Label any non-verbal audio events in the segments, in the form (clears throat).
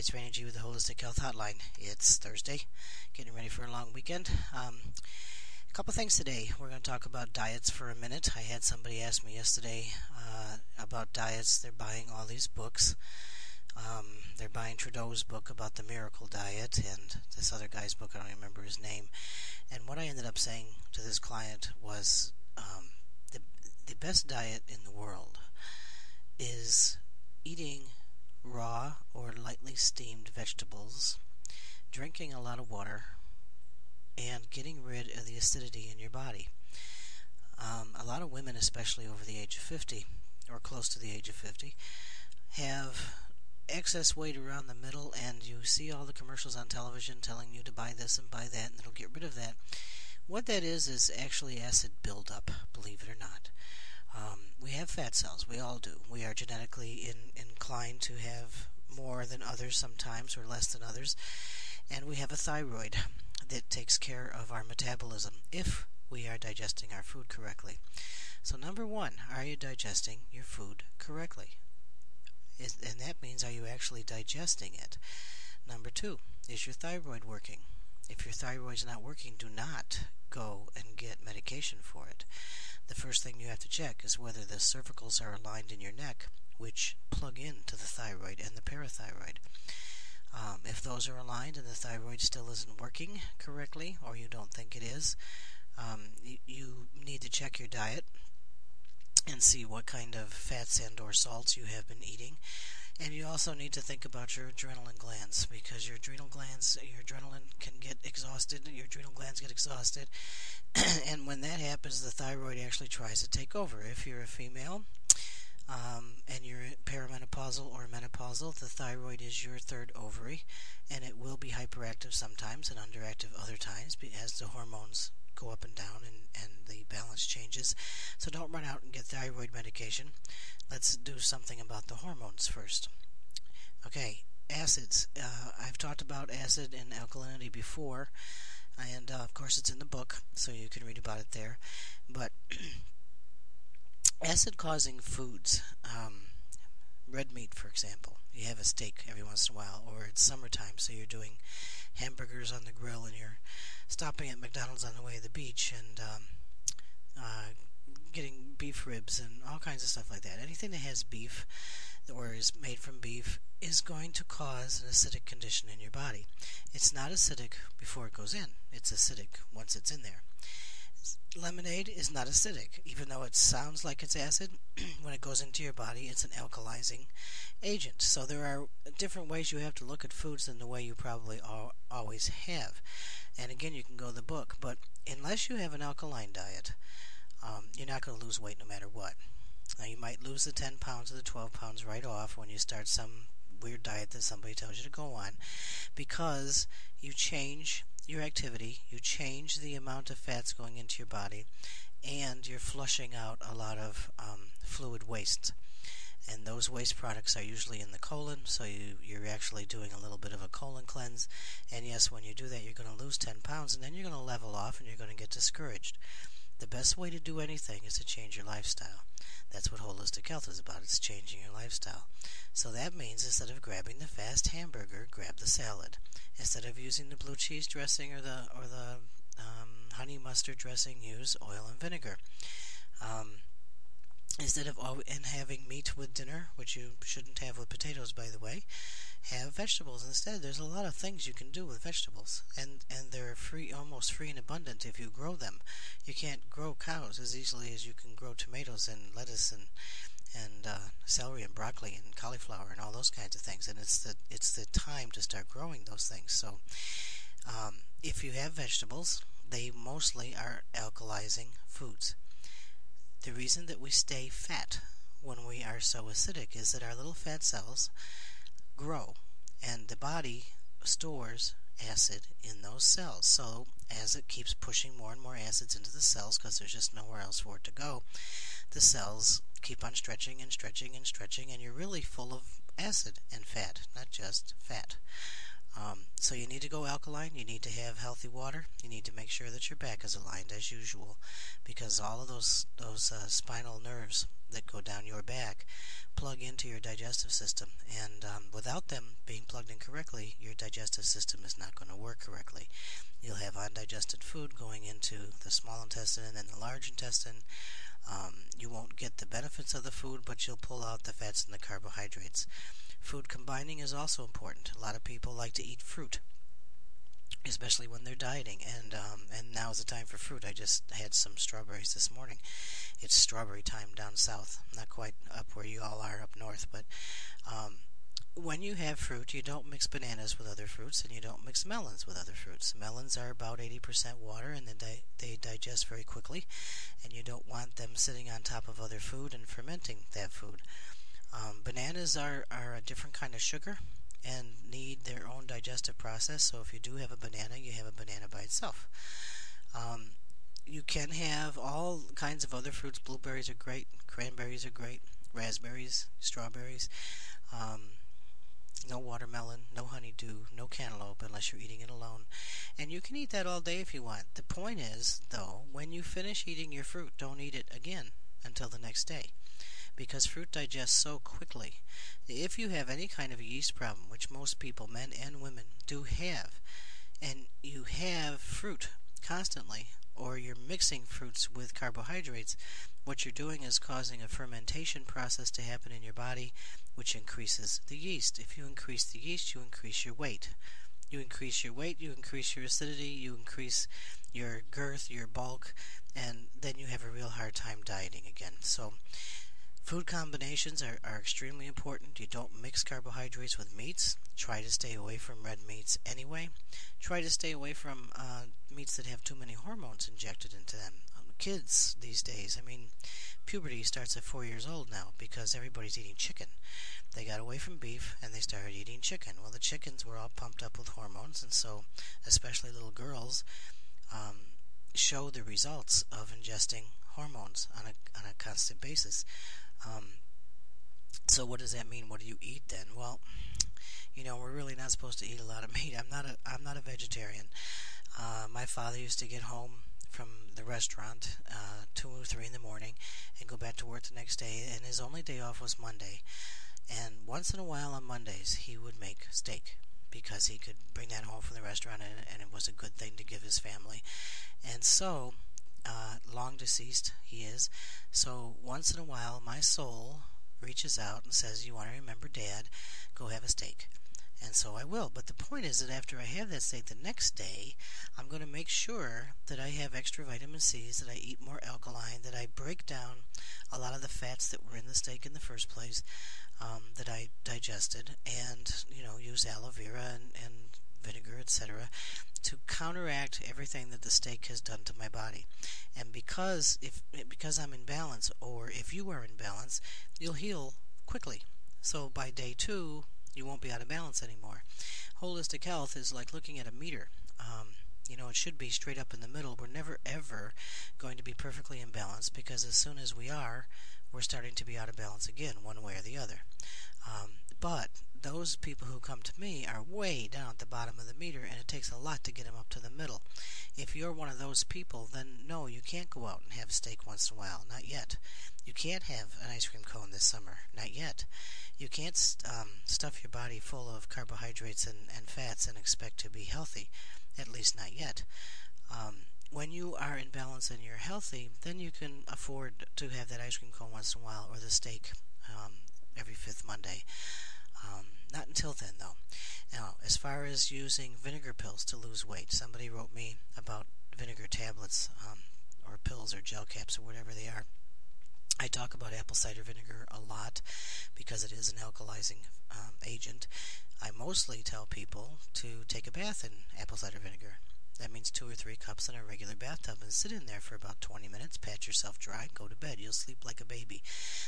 it's Randy G with the Holistic Health Hotline. It's Thursday, getting ready for a long weekend. Um, a couple things today. We're going to talk about diets for a minute. I had somebody ask me yesterday uh, about diets. They're buying all these books. Um, they're buying Trudeau's book about the miracle diet and this other guy's book. I don't remember his name. And what I ended up saying to this client was um, the the best diet in the world is eating raw or lightly steamed vegetables, drinking a lot of water, and getting rid of the acidity in your body. Um, a lot of women, especially over the age of 50 or close to the age of 50, have excess weight around the middle, and you see all the commercials on television telling you to buy this and buy that, and it'll get rid of that. What that is is actually acid buildup, believe it or not. Um, we have fat cells. We all do. We are genetically in, inclined to have more than others sometimes, or less than others. And we have a thyroid that takes care of our metabolism if we are digesting our food correctly. So, number one, are you digesting your food correctly? Is, and that means, are you actually digesting it? Number two, is your thyroid working? If your thyroid's not working, do not go and get medication for it the first thing you have to check is whether the cervicals are aligned in your neck, which plug into the thyroid and the parathyroid. Um, if those are aligned and the thyroid still isn't working correctly, or you don't think it is, um, you, you need to check your diet and see what kind of fats and or salts you have been eating. And you also need to think about your adrenaline glands because your adrenal glands, your adrenaline can get exhausted, your adrenal glands get exhausted. (clears throat) and when that happens, the thyroid actually tries to take over. If you're a female um, and you're perimenopausal or menopausal, the thyroid is your third ovary and it will be hyperactive sometimes and underactive other times as the hormones go up and down and, and the balance changes. So don't run out and get thyroid medication. Let's do something about the hormones first. Okay, acids. Uh, I've talked about acid and alkalinity before, and uh, of course it's in the book, so you can read about it there. But (clears throat) acid causing foods, um, red meat, for example, you have a steak every once in a while, or it's summertime, so you're doing hamburgers on the grill and you're stopping at McDonald's on the way to the beach and um, uh, getting beef ribs and all kinds of stuff like that. Anything that has beef or is made from beef is going to cause an acidic condition in your body. It's not acidic before it goes in, it's acidic once it's in there. Lemonade is not acidic, even though it sounds like it's acid. (clears throat) when it goes into your body, it's an alkalizing agent. So there are different ways you have to look at foods than the way you probably always have. And again, you can go to the book, but unless you have an alkaline diet, um, you're not going to lose weight no matter what. Now, you might lose the 10 pounds or the 12 pounds right off when you start some weird diet that somebody tells you to go on because you change your activity, you change the amount of fats going into your body, and you're flushing out a lot of um, fluid waste and those waste products are usually in the colon, so you, you're actually doing a little bit of a colon cleanse. And yes, when you do that, you're going to lose 10 pounds, and then you're going to level off and you're going to get discouraged. The best way to do anything is to change your lifestyle. That's what holistic health is about. It's changing your lifestyle. So that means instead of grabbing the fast hamburger, grab the salad. Instead of using the blue cheese dressing or the or the um, honey mustard dressing, use oil and vinegar. Um, instead of and having meat with dinner, which you shouldn't have with potatoes, by the way, have vegetables instead. There's a lot of things you can do with vegetables, and and they're free, almost free and abundant if you grow them. You can't grow cows as easily as you can grow tomatoes and lettuce and and uh, celery and broccoli and cauliflower and all those kinds of things. And it's the it's the time to start growing those things. So, um, if you have vegetables, they mostly are alkalizing foods. The reason that we stay fat when we are so acidic is that our little fat cells grow and the body stores acid in those cells. So as it keeps pushing more and more acids into the cells because there's just nowhere else for it to go, the cells keep on stretching and stretching and stretching and you're really full of acid and fat, not just fat. Um, so you need to go alkaline. You need to have healthy water. You need to make sure that your back is aligned as usual, because all of those those uh, spinal nerves that go down your back plug into your digestive system, and um, without them being plugged in correctly, your digestive system is not going to work correctly. You'll have undigested food going into the small intestine and then the large intestine. Um, you won't get the benefits of the food, but you'll pull out the fats and the carbohydrates. Food combining is also important. A lot of people like to eat fruit especially when they're dieting. And um, and now is the time for fruit. I just had some strawberries this morning. It's strawberry time down south, not quite up where you all are up north, but. Um, when you have fruit, you don't mix bananas with other fruits, and you don't mix melons with other fruits. Melons are about 80% water, and they, they digest very quickly, and you don't want them sitting on top of other food and fermenting that food. Um, bananas are, are a different kind of sugar, and need their own digestive process. So if you do have a banana, you have a banana by itself. Um, you can have all kinds of other fruits. Blueberries are great. Cranberries are great. Raspberries, strawberries. Um, no watermelon, no honeydew, no cantaloupe unless you're eating it alone. And you can eat that all day if you want. The point is, though, when you finish eating your fruit, don't eat it again until the next day because fruit digests so quickly. If you have any kind of yeast problem, which most people, men and women, do have, and you have fruit constantly, or you're mixing fruits with carbohydrates, what you're doing is causing a fermentation process to happen in your body, which increases the yeast. If you increase the yeast, you increase your weight. You increase your weight, you increase your acidity, you increase your girth, your bulk, and then you have a real hard time dieting again. So, Food combinations are, are extremely important. You don't mix carbohydrates with meats. Try to stay away from red meats anyway. Try to stay away from uh, meats that have too many hormones injected into them. Um, kids these days, I mean, puberty starts at four years old now because everybody's eating chicken. They got away from beef and they started eating chicken. Well, the chickens were all pumped up with hormones, and so, especially little girls, um, show the results of ingesting hormones on a, on a constant basis. Um, so what does that mean? What do you eat then? Well, you know, we're really not supposed to eat a lot of (laughs) meat. I'm not a I'm not a vegetarian. Uh, my father used to get home from the restaurant uh, two or three in the morning and go back to work the next day, and his only day off was Monday. And once in a while on Mondays, he would make steak because he could bring that home from the restaurant, and, and it was a good thing to give his family. And so uh, long deceased he is. So once in a while, my soul reaches out and says, You want to remember dad? Go have a steak. And so I will. But the point is that after I have that steak the next day, I'm going to make sure that I have extra vitamin C's, that I eat more alkaline, that I break down a lot of the fats that were in the steak in the first place, um, that I digested, and, you know, use aloe vera and, and vinegar, etc., to counteract everything that the steak has done to my body. And because if because I'm in balance, or if you are in balance, you'll heal quickly. So by day two, you won't be out of balance anymore. Holistic health is like looking at a meter. Um, you know, it should be straight up in the middle. We're never ever going to be perfectly in balance because as soon as we are, we're starting to be out of balance again, one way or the other. Um, but those people who come to me are way down at the bottom of the meter, and it takes a lot to get them up to the middle. If you're one of those people, then no, you can't go out and have a steak once in a while. Not yet. You can't have an ice cream cone this summer. Not yet. You can't um, stuff your body full of carbohydrates and, and fats and expect to be healthy. At least not yet. Um, when you are in balance and you're healthy, then you can afford to have that ice cream cone once in a while or the steak um, every fifth Monday. Um, not until then, though. Now, as far as using vinegar pills to lose weight, somebody wrote me about vinegar tablets, um, or pills, or gel caps, or whatever they are. I talk about apple cider vinegar a lot because it is an alkalizing um, agent. I mostly tell people to take a bath in apple cider vinegar. That means two or three cups in a regular bathtub and sit in there for about 20 minutes, pat yourself dry, go to bed. You'll sleep like a baby.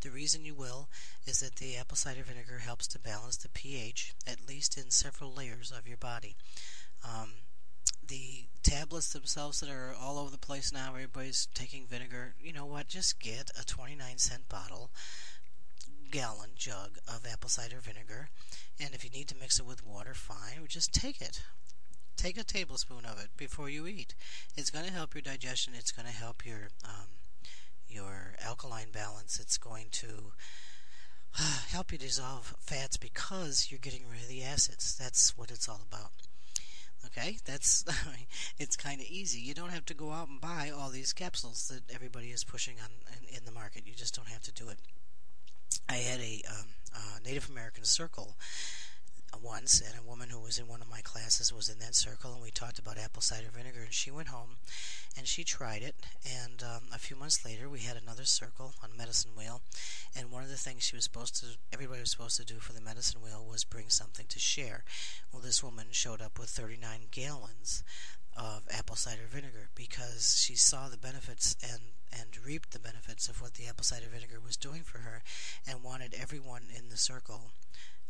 The reason you will is that the apple cider vinegar helps to balance the pH, at least in several layers of your body. Um, the tablets themselves that are all over the place now, everybody's taking vinegar. You know what? Just get a 29 cent bottle, gallon jug of apple cider vinegar. And if you need to mix it with water, fine. Just take it. Take a tablespoon of it before you eat. It's going to help your digestion. It's going to help your um, your alkaline balance. It's going to (sighs) help you dissolve fats because you're getting rid of the acids. That's what it's all about. Okay, that's (laughs) it's kind of easy. You don't have to go out and buy all these capsules that everybody is pushing on in, in the market. You just don't have to do it. I had a um, uh, Native American circle once, and a woman who was in one of my classes was in that circle, and we talked about apple cider vinegar. And she went home, and she tried it. And um, a few months later, we had another circle on medicine wheel, and one of the things she was supposed to, everybody was supposed to do for the medicine wheel was bring something to share. Well, this woman showed up with 39 gallons of apple cider vinegar because she saw the benefits and and reaped the benefits of what the apple cider vinegar was doing for her and wanted everyone in the circle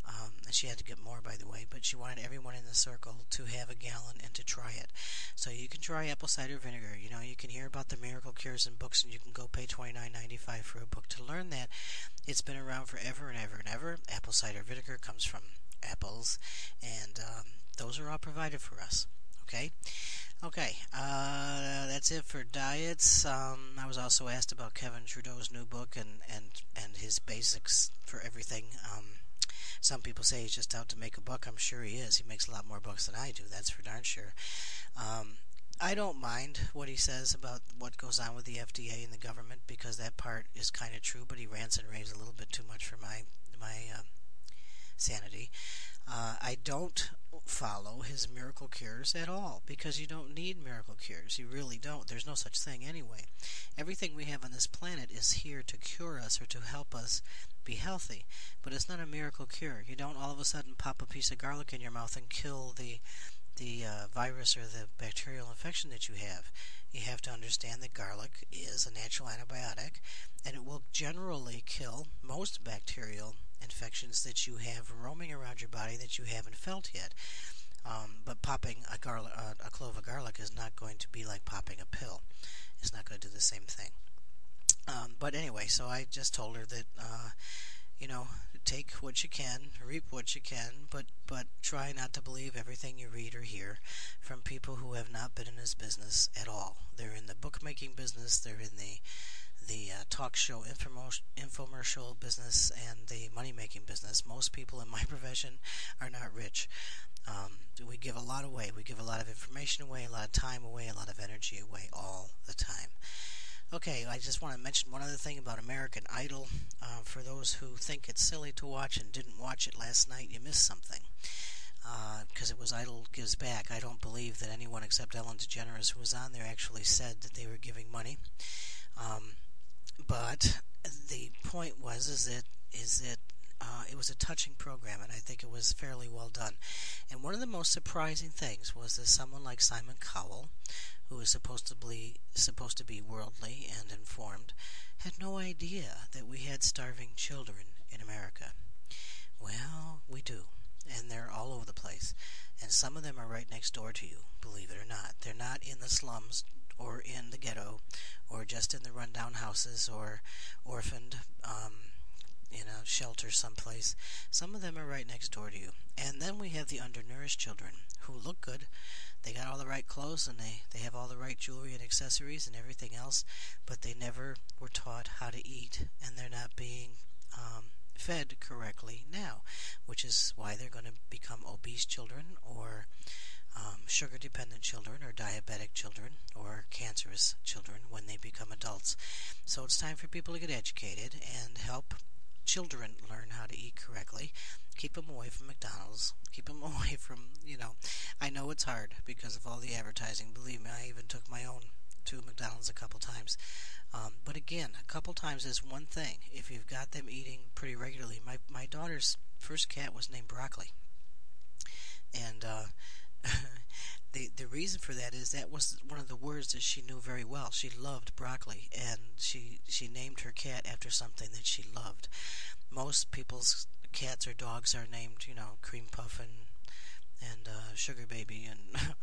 um, and she had to get more, by the way, but she wanted everyone in the circle to have a gallon and to try it. So you can try apple cider vinegar. You know, you can hear about the miracle cures in books, and you can go pay twenty nine ninety five for a book to learn that. It's been around forever and ever and ever. Apple cider vinegar comes from apples, and um, those are all provided for us. Okay. Okay, uh, that's it for diets. Um, I was also asked about Kevin Trudeau's new book and, and, and his basics for everything. Um, some people say he's just out to make a buck. I'm sure he is. He makes a lot more bucks than I do. That's for darn sure. Um, I don't mind what he says about what goes on with the FDA and the government because that part is kind of true. But he rants and raves a little bit too much for my my uh, sanity. Uh, I don't follow his miracle cures at all because you don't need miracle cures. You really don't. There's no such thing anyway. Everything we have on this planet is here to cure us or to help us be healthy. But it's not a miracle cure. You don't all of a sudden pop a piece of garlic in your mouth and kill the the uh, virus or the bacterial infection that you have. You have to understand that garlic is a natural antibiotic, and it will generally kill most bacterial infections that you have roaming around your body that you haven't felt yet. Um, but popping a, garlic, uh, a clove of garlic is not going to be like popping a pill. It's not going to do the same thing. Um, but anyway, so I just told her that, uh, you know, take what you can, reap what you can, but but try not to believe everything you read or hear from people who have not been in this business at all. They're in the bookmaking business. They're in the the uh, talk show infomercial business and the money making business. Most people in my (laughs) profession are not rich. Um, we give a lot away. We give a lot of information away, a lot of time away, a lot of energy away all the time. Okay, I just want to mention one other thing about American Idol. Uh, for those who think it's silly to watch and didn't watch it last night, you missed something. Because uh, it was Idol Gives Back. I don't believe that anyone except Ellen DeGeneres, who was on there, actually said that they were giving money. Um, but the point was is that is that uh, it was a touching program, and I think it was fairly well done. And one of the most surprising things was that someone like Simon Cowell, who is supposed to be supposed to be worldly and informed, had no idea that we had starving children in America. Well, we do, and they're all over the place, and some of them are right next door to you. Believe it or not, they're not in the slums or in the ghetto, or just in the rundown houses or orphaned. Um, in a shelter someplace. Some of them are right next door to you. And then we have the undernourished children who look good, they got all the right clothes and they, they have all the right jewelry and accessories and everything else, but they never were taught how to eat and they're not being um, fed correctly now, which is why they're going to become obese children or um, sugar dependent children or diabetic children or cancerous children when they become adults. So it's time for people to get educated and help children learn how to eat correctly. Keep them away from McDonald's. Keep them (laughs) away from, you know, I know it's hard because of all the advertising. Believe me, I even took my own to McDonald's a couple times. Um, but again, a couple times is one thing. If you've got them eating pretty regularly, my my daughter's first cat was named Broccoli, and uh, (laughs) the the reason for that is that was one of the words that she knew very well. She loved broccoli, and she she named her cat after something that she loved. Most people's cats or dogs are named, you know, cream puff and and uh, sugar baby and (laughs)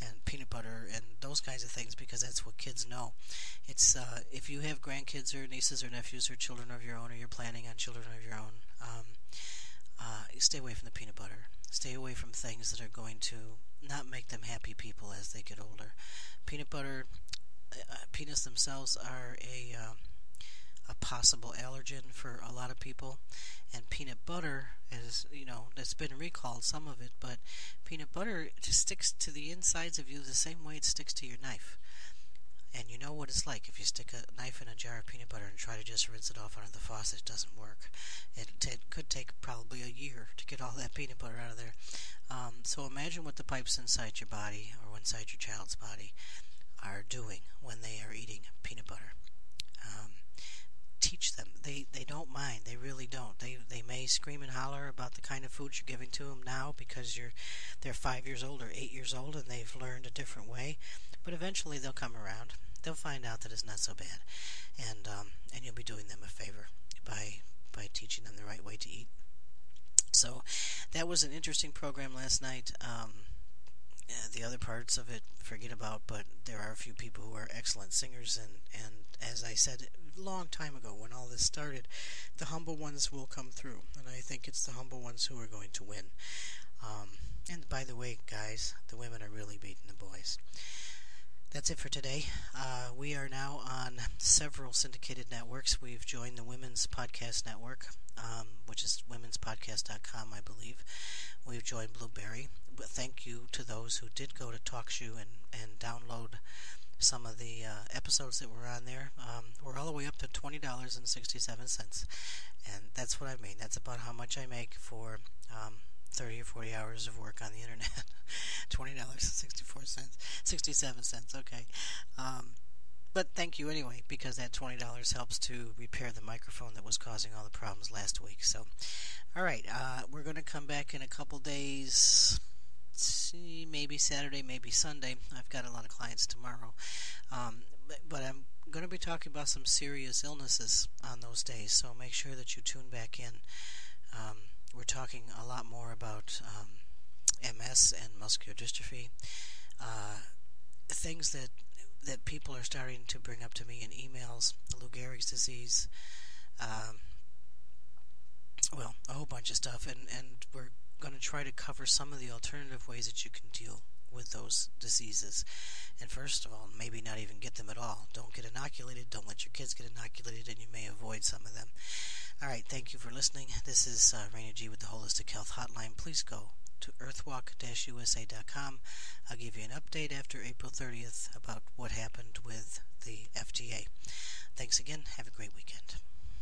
and peanut butter and those kinds of things because that's what kids know. It's uh, if you have grandkids or nieces or nephews or children of your own or you're planning on children of your own, um, uh, stay away from the peanut butter. Stay away from things that are going to not make them happy people as they get older. Peanut butter, uh, peanuts themselves are a um, a possible allergen for a lot of people. And peanut butter is, you know, that's been recalled, some of it, but peanut butter just sticks to the insides of you the same way it sticks to your knife. And you know what it's like if you stick a knife in a jar of peanut butter and try to just rinse it off under the faucet, it doesn't work. It, t- could take probably a year to get all that peanut butter out of there. Um, so imagine what the pipes inside your body or inside your child's body are doing when they are eating peanut butter. Um, teach them. They they don't mind. They really don't. They they may scream and holler about the kind of food you're giving to them now because you're they're five years old or eight years old and they've learned a different way. But eventually they'll come around. They'll find out that it's not so bad, and um, and you'll be doing them a favor by by teaching them the right way to eat. So that was an interesting program last night. Um, the other parts of it, forget about. But there are a few people who are excellent singers, and and as I said a long time ago when all this started, the humble ones will come through, and I think it's the humble ones who are going to win. Um, and by the way, guys, the women are really beating the boys. That's it for today. Uh, we are now on several syndicated networks. We've joined the Women's Podcast Network, um, which is womenspodcast.com, I believe. We've joined Blueberry. But thank you to those who did go to TalkShoe and, and download some of the uh, episodes that were on there. Um, we're all the way up to $20.67. And that's what I mean. That's about how much I make for um, 30 or 40 hours of work on the internet. (laughs) $20.64. 67 cents, okay. Um, but thank you anyway, because that $20 helps to repair the microphone that was causing all the problems last week. So, all right, uh, we're going to come back in a couple days. See, maybe Saturday, maybe Sunday. I've got a lot of clients tomorrow. Um, but, but I'm going to be talking about some serious illnesses on those days, so make sure that you tune back in. Um, we're talking a lot more about um, MS and muscular dystrophy, uh, things that that people are starting to bring up to me in emails. Lou Gehrig's disease, um, well, a whole bunch of stuff, and and we're going to try to cover some of the alternative ways that you can deal with those diseases. And first of all, maybe not even get them at all. Don't get inoculated. Don't let your kids get inoculated, and you may avoid some of them. All right, thank you for listening. This is uh, Raina G with the Holistic Health Hotline. Please go to earthwalk-usa.com. I'll give you an update after April 30th about what happened with the FDA. Thanks again. Have a great weekend.